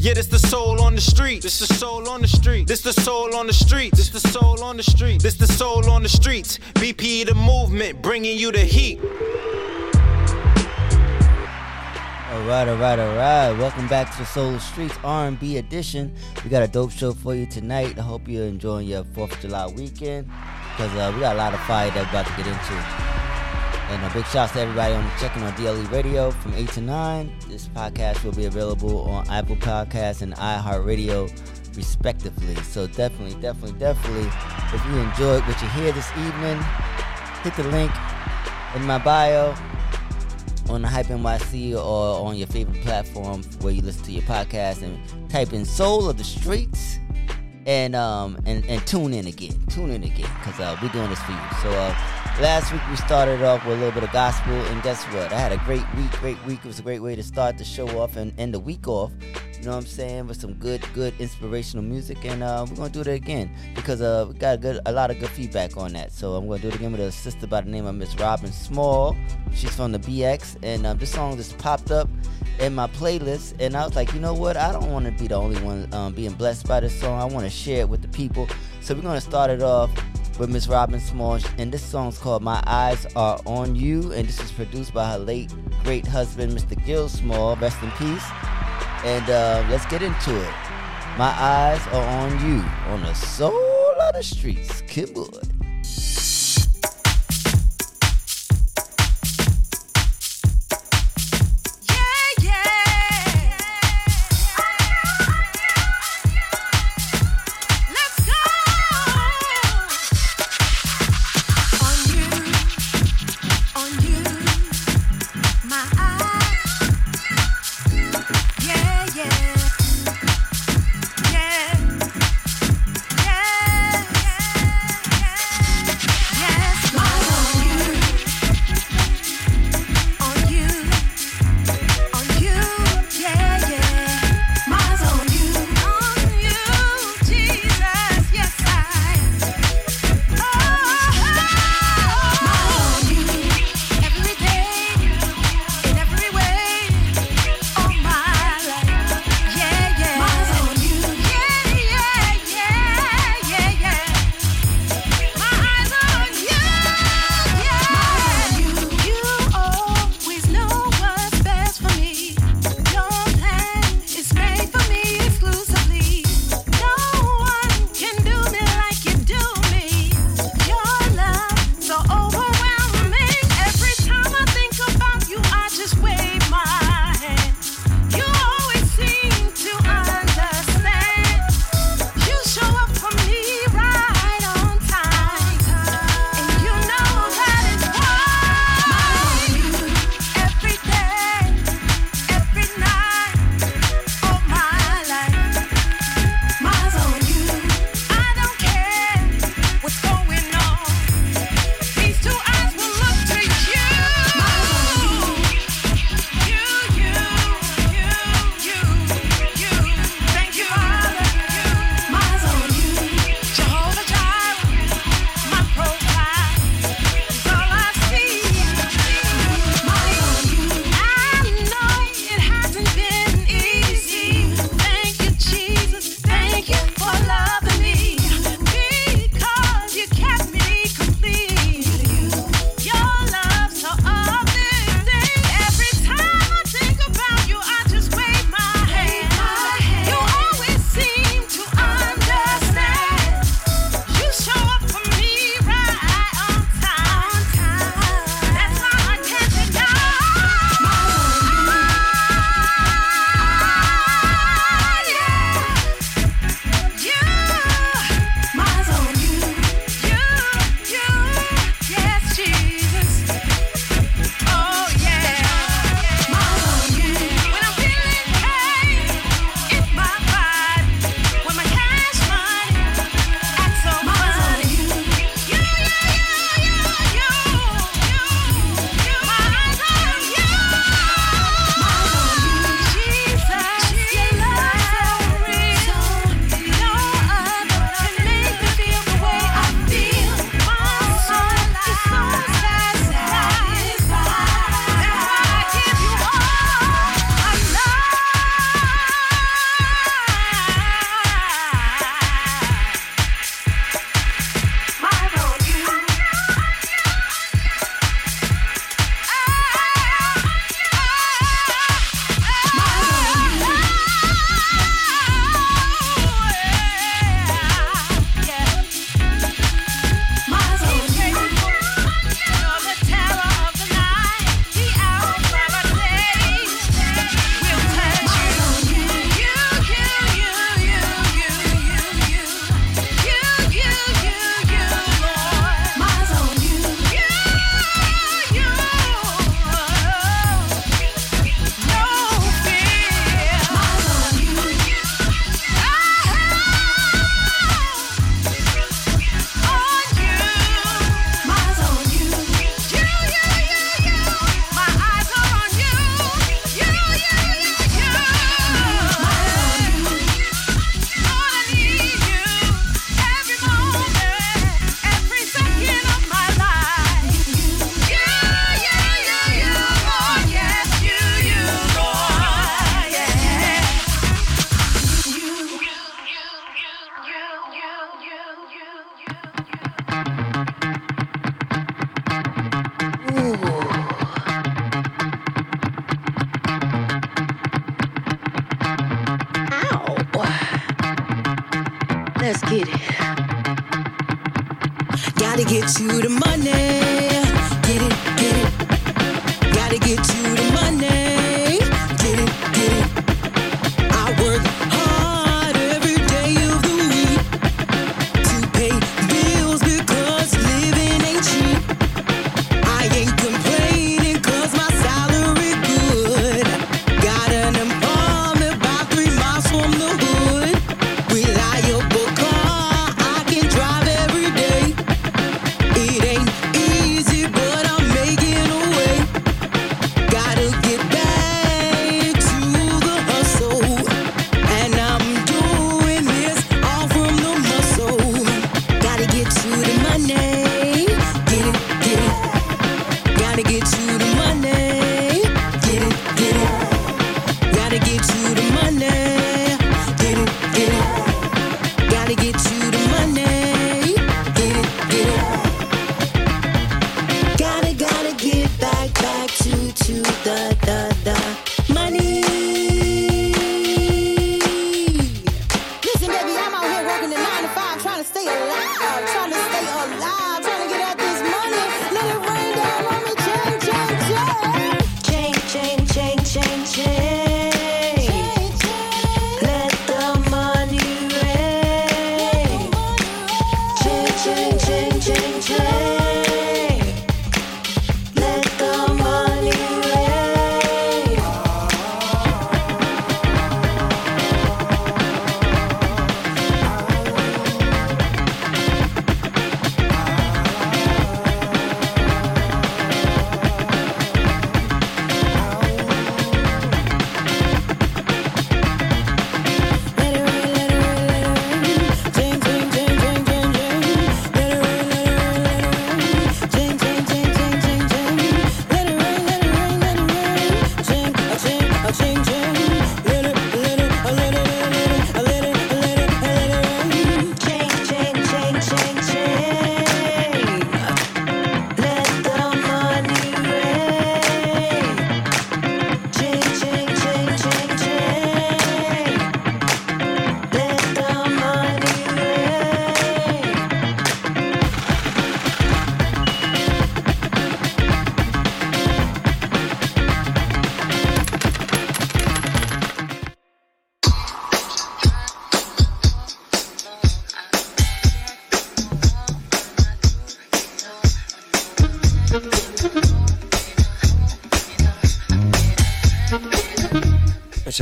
Yeah, this the soul on the street. This the soul on the street. This the soul on the street. This the soul on the street. This the soul on the streets. BP the movement, bringing you the heat. All right, all right, all right. Welcome back to the Soul Streets R&B edition. We got a dope show for you tonight. I hope you're enjoying your Fourth of July weekend because uh, we got a lot of fire that we're about to get into. And a big shout out to everybody on checking on DLE Radio from 8 to 9. This podcast will be available on Apple Podcasts and iHeartRadio, respectively. So definitely, definitely, definitely, if you enjoyed what you hear this evening, hit the link in my bio on the Hype NYC or on your favorite platform where you listen to your podcast and type in Soul of the Streets and um and, and tune in again. Tune in again because uh, we're doing this for you. So uh, Last week we started off with a little bit of gospel, and guess what? I had a great week, great week. It was a great way to start the show off and end the week off. You know what I'm saying? With some good, good inspirational music, and uh, we're gonna do that again because uh, we got a good, a lot of good feedback on that. So I'm gonna do it again with a sister by the name of Miss Robin Small. She's from the BX, and uh, this song just popped up in my playlist, and I was like, you know what? I don't want to be the only one um, being blessed by this song. I want to share it with the people. So we're gonna start it off with Miss Robin Small, and this song's called "My Eyes Are on You," and this is produced by her late great husband, Mr. Gil Small. Rest in peace. And uh, let's get into it. My eyes are on you on the soul of the streets. Kidwood. the money.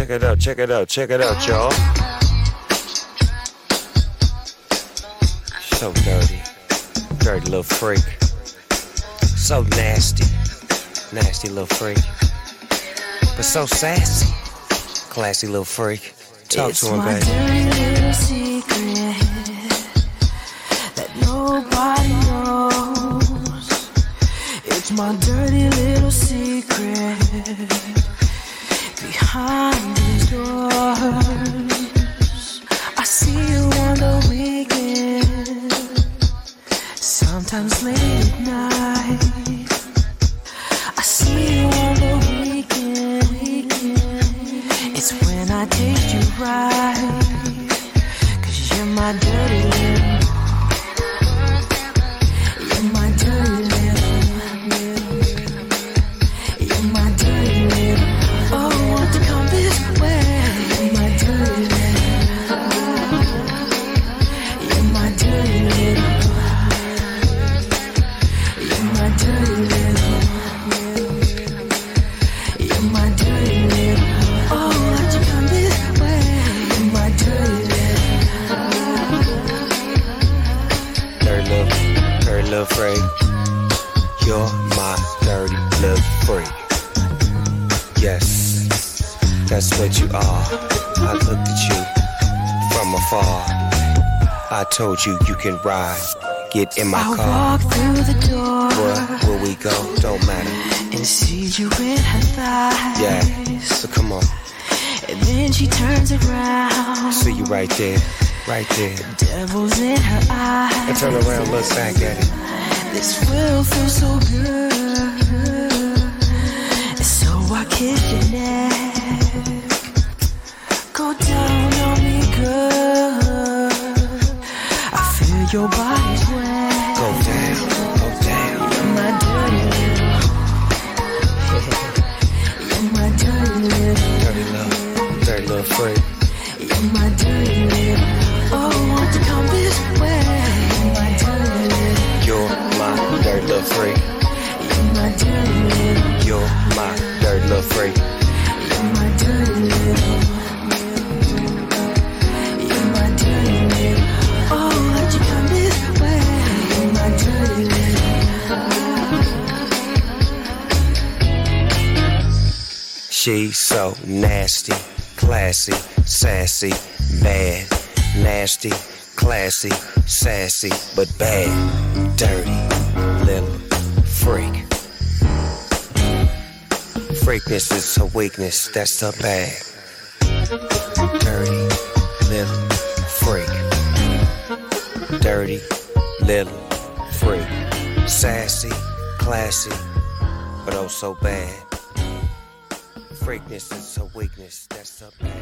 Check it out, check it out, check it out, y'all. So dirty. Dirty little freak. So nasty. Nasty little freak. But so sassy. Classy little freak. Talk it's to him, baby. told you you can ride. Get in my I'll car. Walk through the door. Where will we go? Don't matter. And see you in her thighs. Yeah. So come on. And then she turns around. See you right there. Right there. The devil's in her eyes. And turn around, look back at it. This will feel so good. So I kiss your neck. your body sweat. Go down, go down. You're my dirty love. You're my dirty love. Dirty love, dirty love freak. You're my dirty love. Oh, I want to come this way. You're my dirty love. You're my dirty love freak. You're my dirty love. You're my She's so nasty, classy, sassy, bad. Nasty, classy, sassy, but bad. Dirty, little freak. Freakness is her weakness, that's her bad. Dirty, little freak. Dirty, little freak. Sassy, classy, but oh so bad greatness is a weakness. That's up.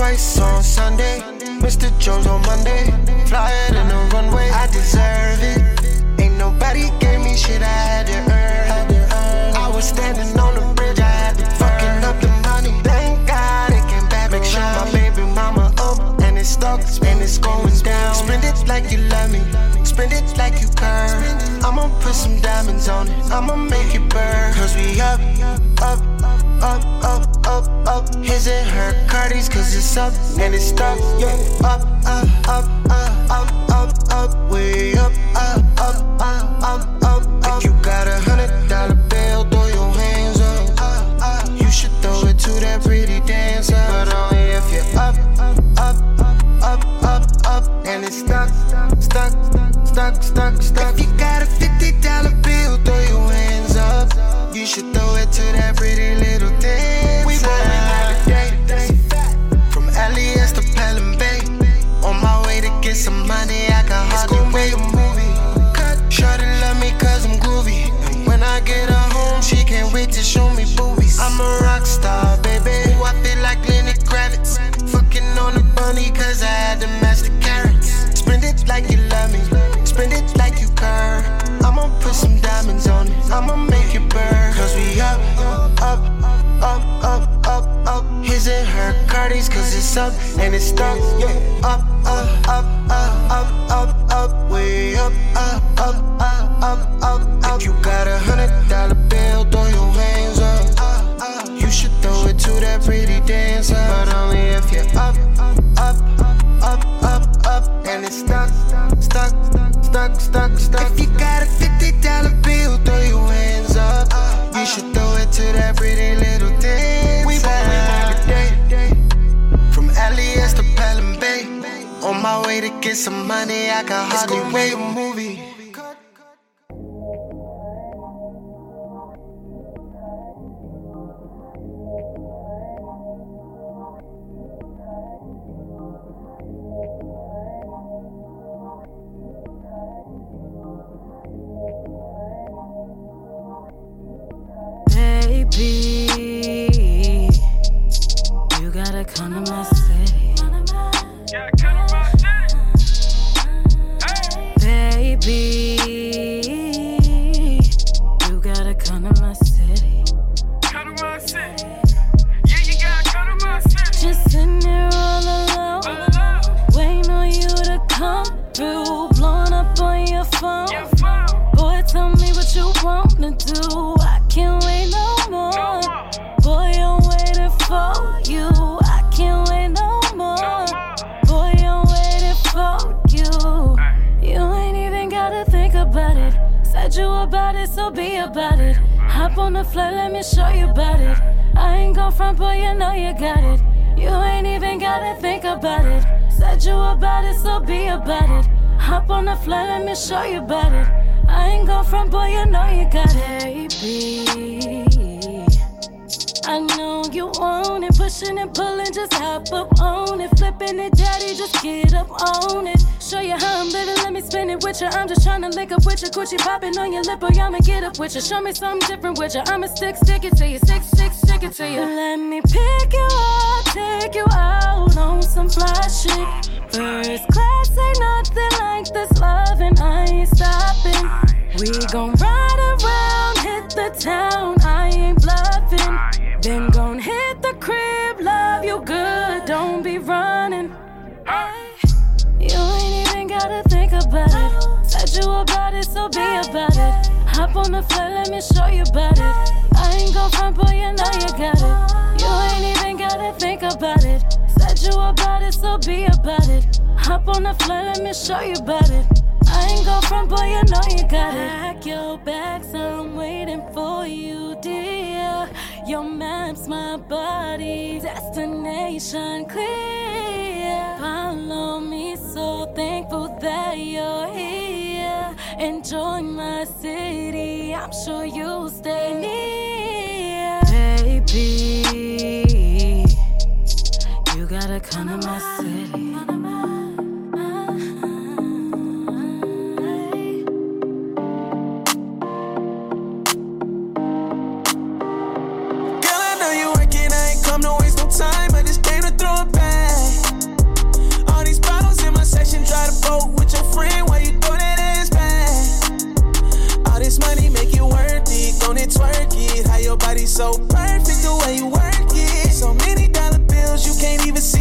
twice on Sunday. Mr. Jones on Monday. Fly it in the runway. I deserve it. Ain't nobody gave me shit. I had to earn. I was standing on the bridge. I had to fucking up the money. Thank God it came back. Make sure my baby mama up and it's stuck and it's going down. Spend it like you love me. Spend it like you care. I'ma put some diamonds on it. I'ma make it burn. Cause we up, up up, up, up, up. His and her Cardi's cause it's up and it's stuck. Yeah, up, up, up, up, up, up, up, way up, up, up, up, up, up. If you got a hundred dollar bill, throw your hands up. You should throw it to that pretty dancer, but only if you're up, up, up, up, up, up, and it's stuck, stuck, stuck, stuck, stuck. If put some diamonds on it, I'ma make it burn. Cause we up, up, up, up, up, up. His and her Cardi's cause it's up and it's stuck. Yeah, up, up, up, up, up, up, up, way up, up, up, up, up, up, up. If you got a hundred dollar bill, throw your hands up. You should throw it to that pretty dancer, but only if you're up, up, up, up, up, and it's stuck, stuck, stuck, stuck, stuck. If you got a fifty dollar bill, throw your hands up. You should throw it to that pretty little dancer. We rolling every day, from LES to Pelham Bay. On my way to get some money, I can hardly wait a movie. To lick up with you, coochie popping on your lip, boy, I'ma get up with you. Show me something different with you. I'ma stick, stick it to you, stick, stick, stick it to you. Let me pick you up, take you out on some fly shit. First class ain't nothing like this love, and I ain't stopping. We gon' Said you about it, so be about it. Hop on the flight, let me show you about it. I ain't gon' front, boy, you know you got it. You ain't even gotta think about it. Said you about it, so be about it. Hop on the flight, let me show you about it. I ain't gon' front, boy, you know you got it. Pack your bags, I'm waiting for you, dear. Your map's my body, destination clear. Follow me, so thankful that you're here. Enjoy my city, I'm sure you'll stay near. Baby, you gotta come to my city. Worth it, it twerk it. How your body so perfect, the way you work it. So many dollar bills, you can't even see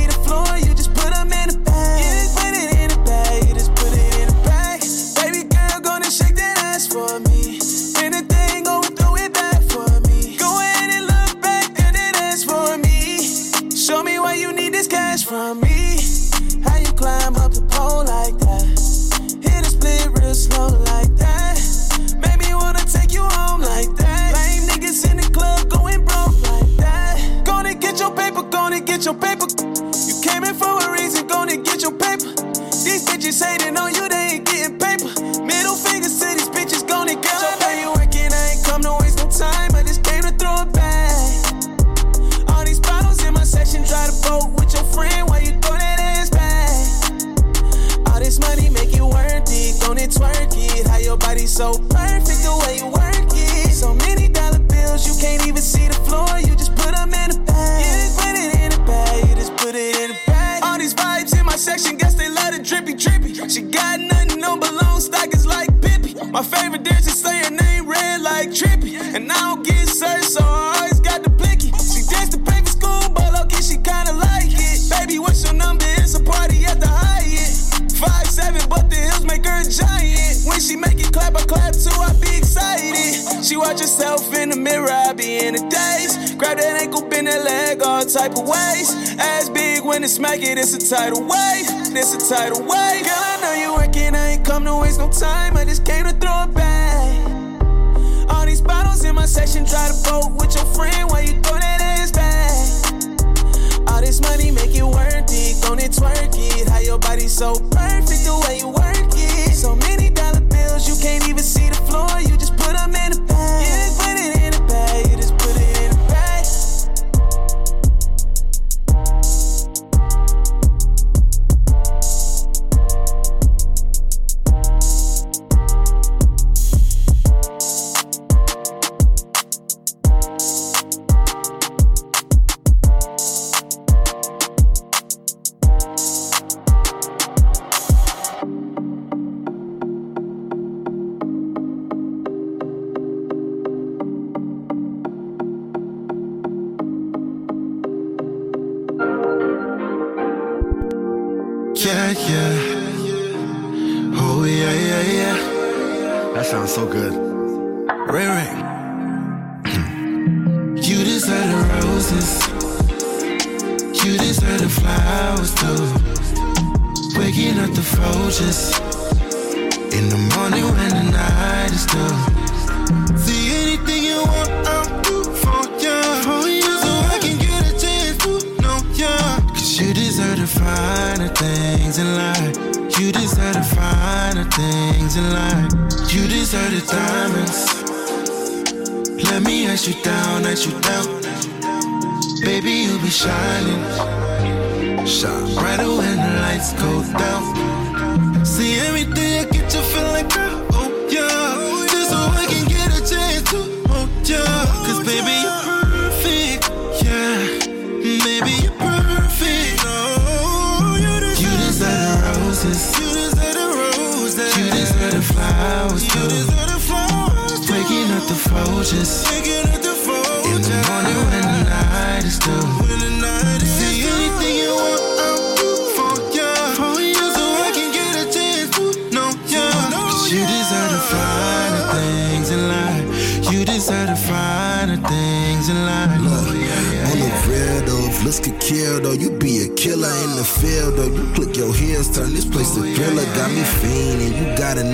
so good.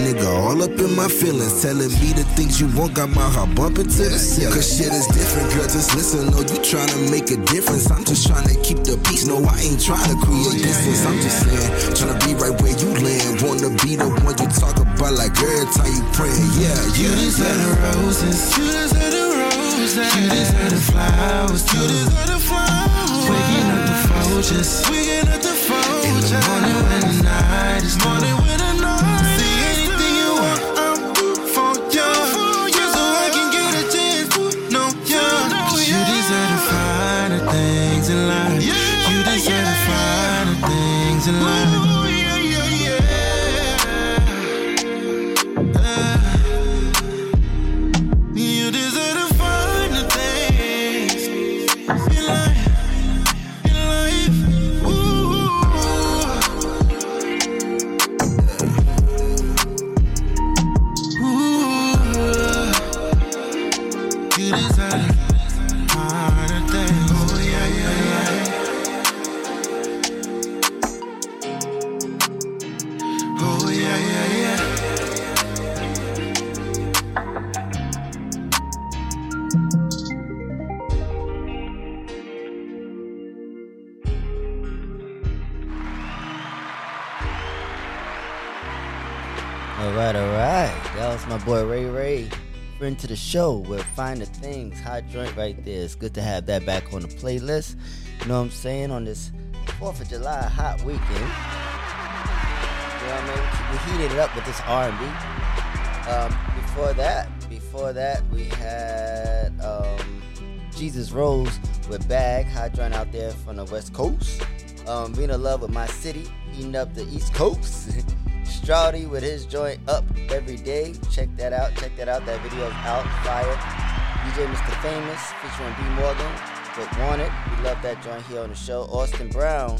nigga all up in my feelings. Telling me the things you want got my heart bumping to the ceiling. Cause shit is different, girl, just listen. No, you trying to make a difference. I'm just trying to keep the peace. No, I ain't trying to create distance. I'm just saying, trying to be right where you land. Wanna be the one you talk about like every time you pray Yeah. You deserve the roses. You deserve the roses. You deserve the flowers. You deserve the flowers. Waking up the vultures. Waking up the vultures. In the morning when the night is morning. We're finding Things, Hot Joint right there. It's good to have that back on the playlist. You know what I'm saying? On this 4th of July hot weekend. You know what I mean? We heated it up with this R&B. Um, before that, before that, we had um, Jesus Rose with Bag, Hot Joint out there from the West Coast. Um, being in love with my city, eating up the East Coast. Stroudy with his joint up every day. Check that out. Check that out. That video is out. Fire. DJ Mr. Famous featuring B Morgan with Wanted. We love that joint here on the show. Austin Brown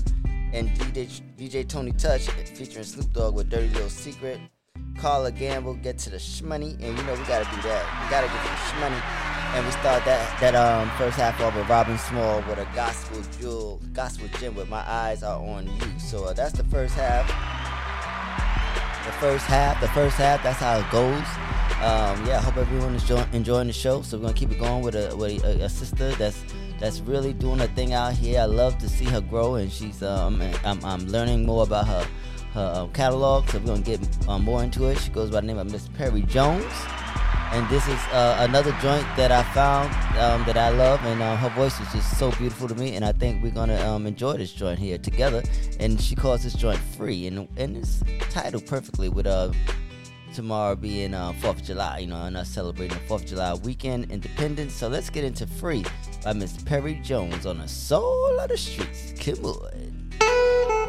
and DJ, DJ Tony Touch featuring Snoop Dogg with Dirty Little Secret. Carla Gamble, get to the shmoney, and you know we gotta do that. We gotta get to the shmoney, and we start that that um first half off with Robin Small with a gospel jewel, gospel gem with my eyes are on you. So uh, that's the first half. The first half, the first half. That's how it goes. Um, yeah, I hope everyone is enjoy- enjoying the show. So we're gonna keep it going with a with a, a sister that's that's really doing a thing out here. I love to see her grow, and she's um I'm, I'm learning more about her her um, catalog. So we're gonna get um, more into it. She goes by the name of Miss Perry Jones, and this is uh, another joint that I found um, that I love, and uh, her voice is just so beautiful to me. And I think we're gonna um, enjoy this joint here together. And she calls this joint "Free," and and it's titled perfectly with uh tomorrow being uh, 4th of July, you know, and us celebrating the 4th of July weekend, independence. So let's get into Free by Miss Perry Jones on the soul of the streets. Come on.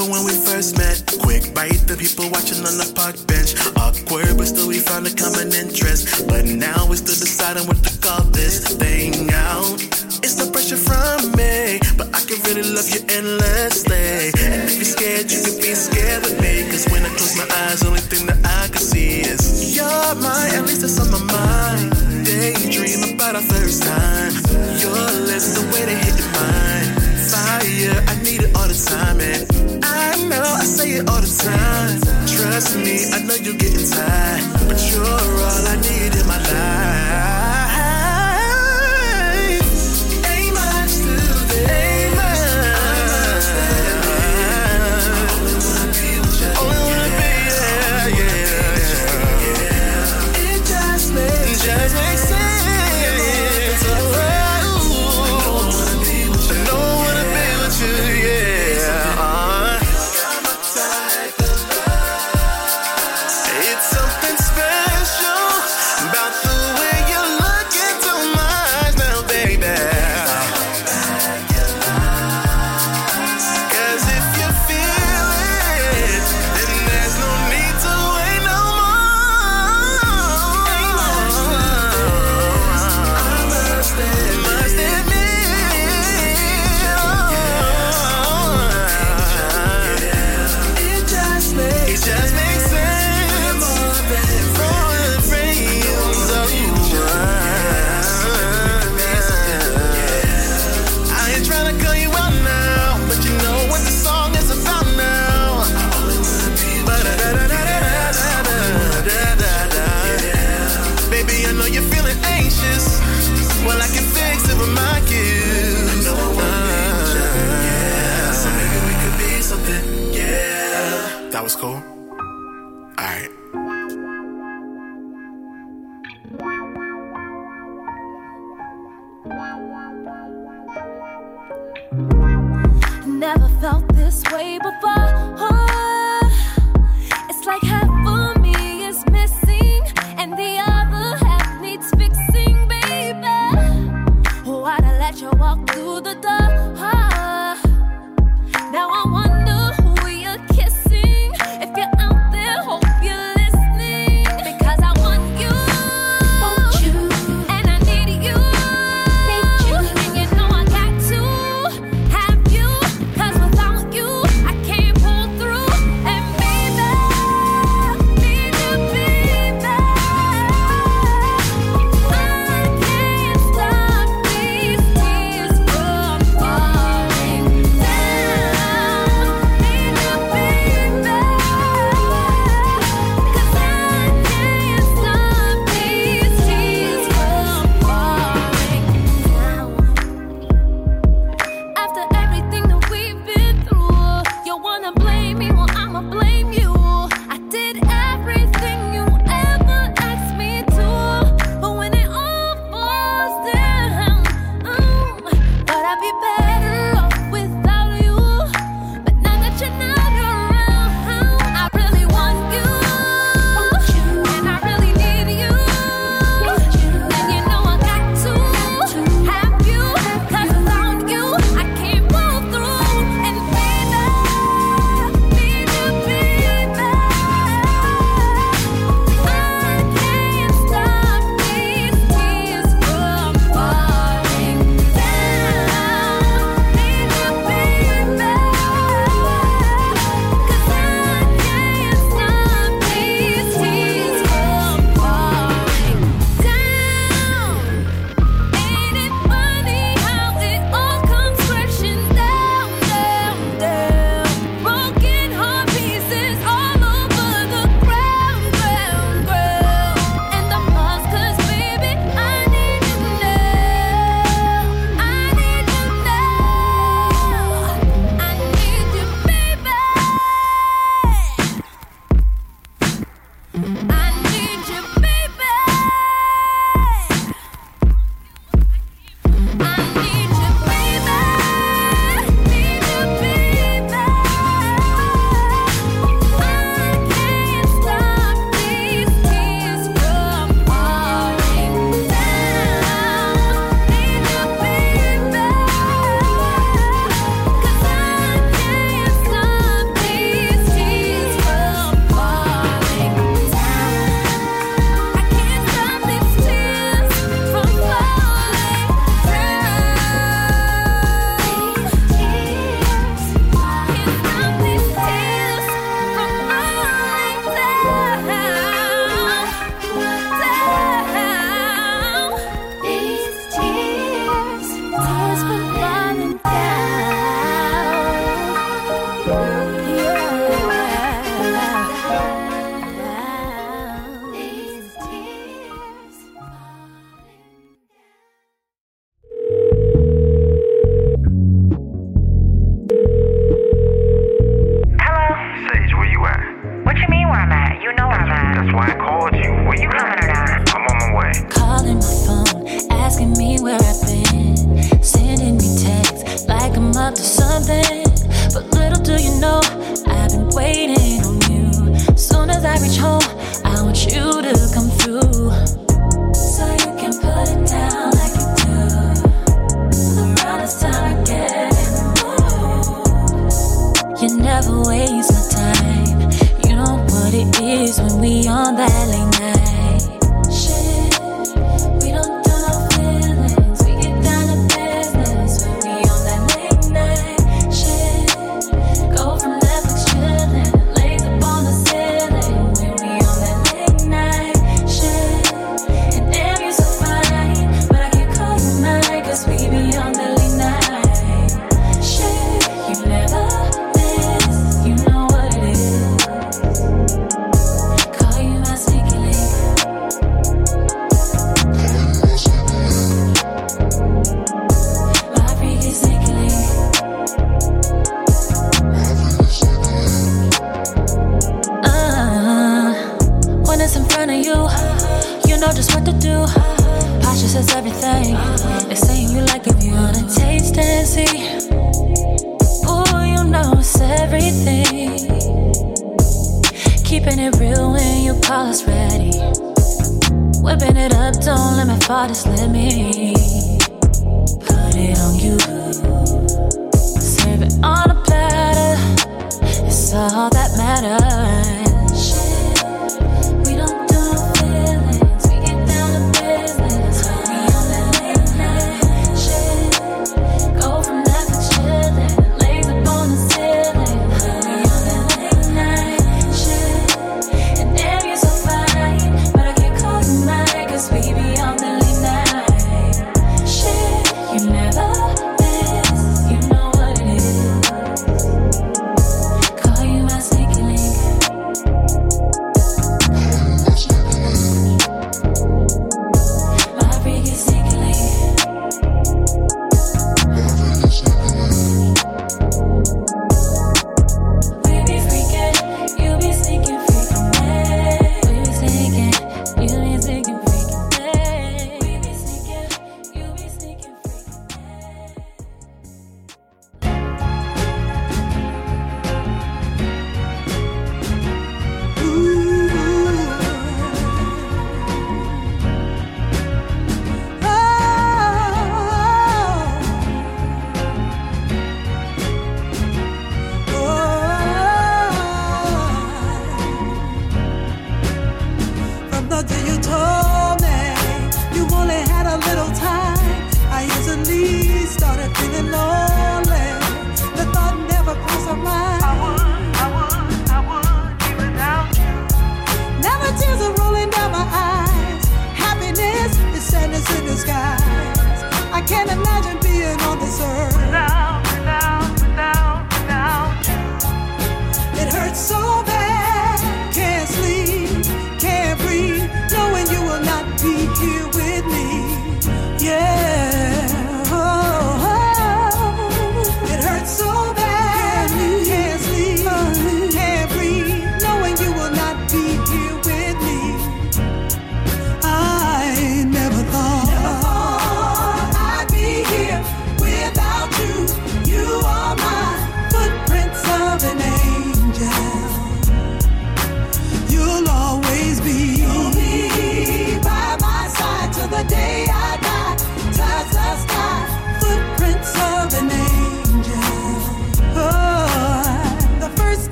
remember when we first met. Quick bite, the people watching on the park bench. Awkward, but still we found a common interest. But now we're still deciding what to call this thing out. It's the pressure from me, but I can really love you endlessly. And if you're scared, you can be scared with me. Cause when I close my eyes, only thing that I can see is you're mine. At least it's on my mind. Daydream about our first time. time. Trust me, I know you're getting tired.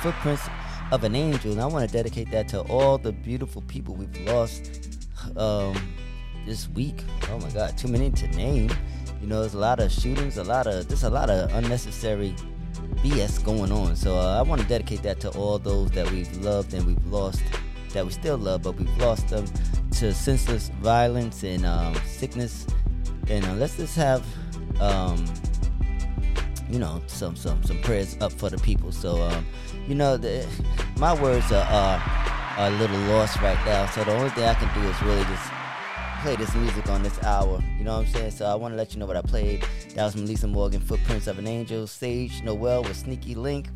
Footprints of an Angel. And I want to dedicate that to all the beautiful people we've lost um, this week. Oh my God, too many to name. You know, there's a lot of shootings, a lot of there's a lot of unnecessary BS going on. So uh, I want to dedicate that to all those that we've loved and we've lost, that we still love, but we've lost them to senseless violence and um, sickness. And uh, let's just have, um, you know, some some some prayers up for the people. So, um, you know, the, my words are, are are a little lost right now. So the only thing I can do is really just play this music on this hour. You know what I'm saying? So I want to let you know what I played. That was Melissa Morgan, Footprints of an Angel, Sage Noel with Sneaky Link,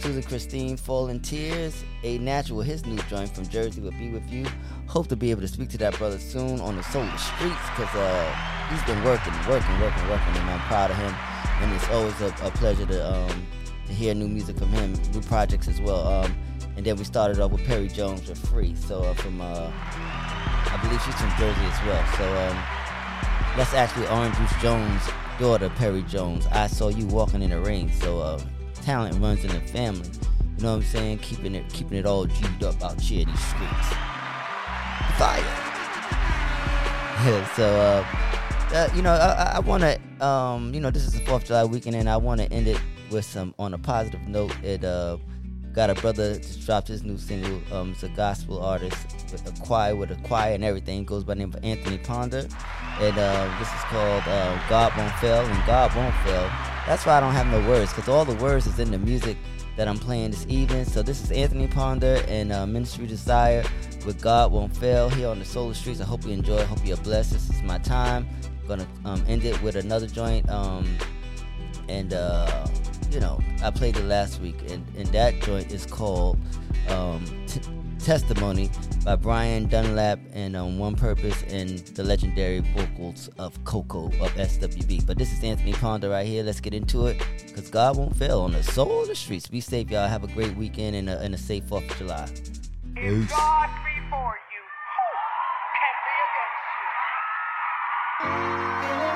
Susan Christine, Falling Tears, A Natural, his new joint from Jersey will be with you. Hope to be able to speak to that brother soon on the Solar Streets because uh, he's been working, working, working, working, and I'm proud of him. And it's always a, a pleasure to um, to hear new music from him, new projects as well. Um, and then we started off with Perry Jones with Free. So uh, from uh, I believe she's from Jersey as well. So um, that's actually Oran Juice Jones' daughter, Perry Jones. I saw you walking in the rain. So uh, talent runs in the family. You know what I'm saying? Keeping it, keeping it all G'd up out here these streets. Fire. So uh, uh, you know, I, I want to, um, you know, this is the Fourth of July weekend, and I want to end it with some on a positive note. It uh, got a brother just dropped his new single. Um, it's a gospel artist with a choir, with a choir and everything. Goes by the name of Anthony Ponder, and uh, this is called uh, God Won't Fail, and God Won't Fail. That's why I don't have no words, because all the words is in the music that I'm playing this evening. So this is Anthony Ponder and uh, Ministry Desire with God Won't Fail here on the Solar Streets. I hope you enjoy. Hope you're blessed. This is my time. gonna um, end it with another joint. Um, and uh, you know, I played it last week, and, and that joint is called um, T- Testimony by Brian Dunlap and um, One Purpose and the legendary vocals of Coko of SWV. But this is Anthony Ponder right here. Let's get into it because God won't fail on the soul of the streets. Be safe, y'all. Have a great weekend and a, and a safe 4th of July. Peace. God you,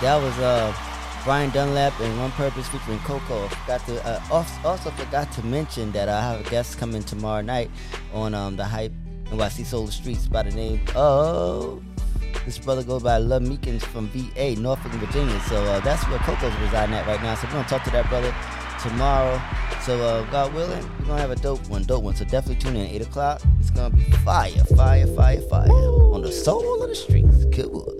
That was uh, Brian Dunlap and One Purpose featuring Coko. Forgot to uh, also forgot to mention that I have a guest coming tomorrow night on um, the Hype NYC Solar Streets by the name of this brother goes by Love Meekins from VA, Norfolk, Virginia. So uh, that's where Coko's residing at right now. So we're gonna talk to that brother tomorrow. So uh, God willing, we're gonna have a dope one, dope one. So definitely tune in at eight o'clock. It's gonna be fire, fire, fire, fire on the soul of the streets. Good.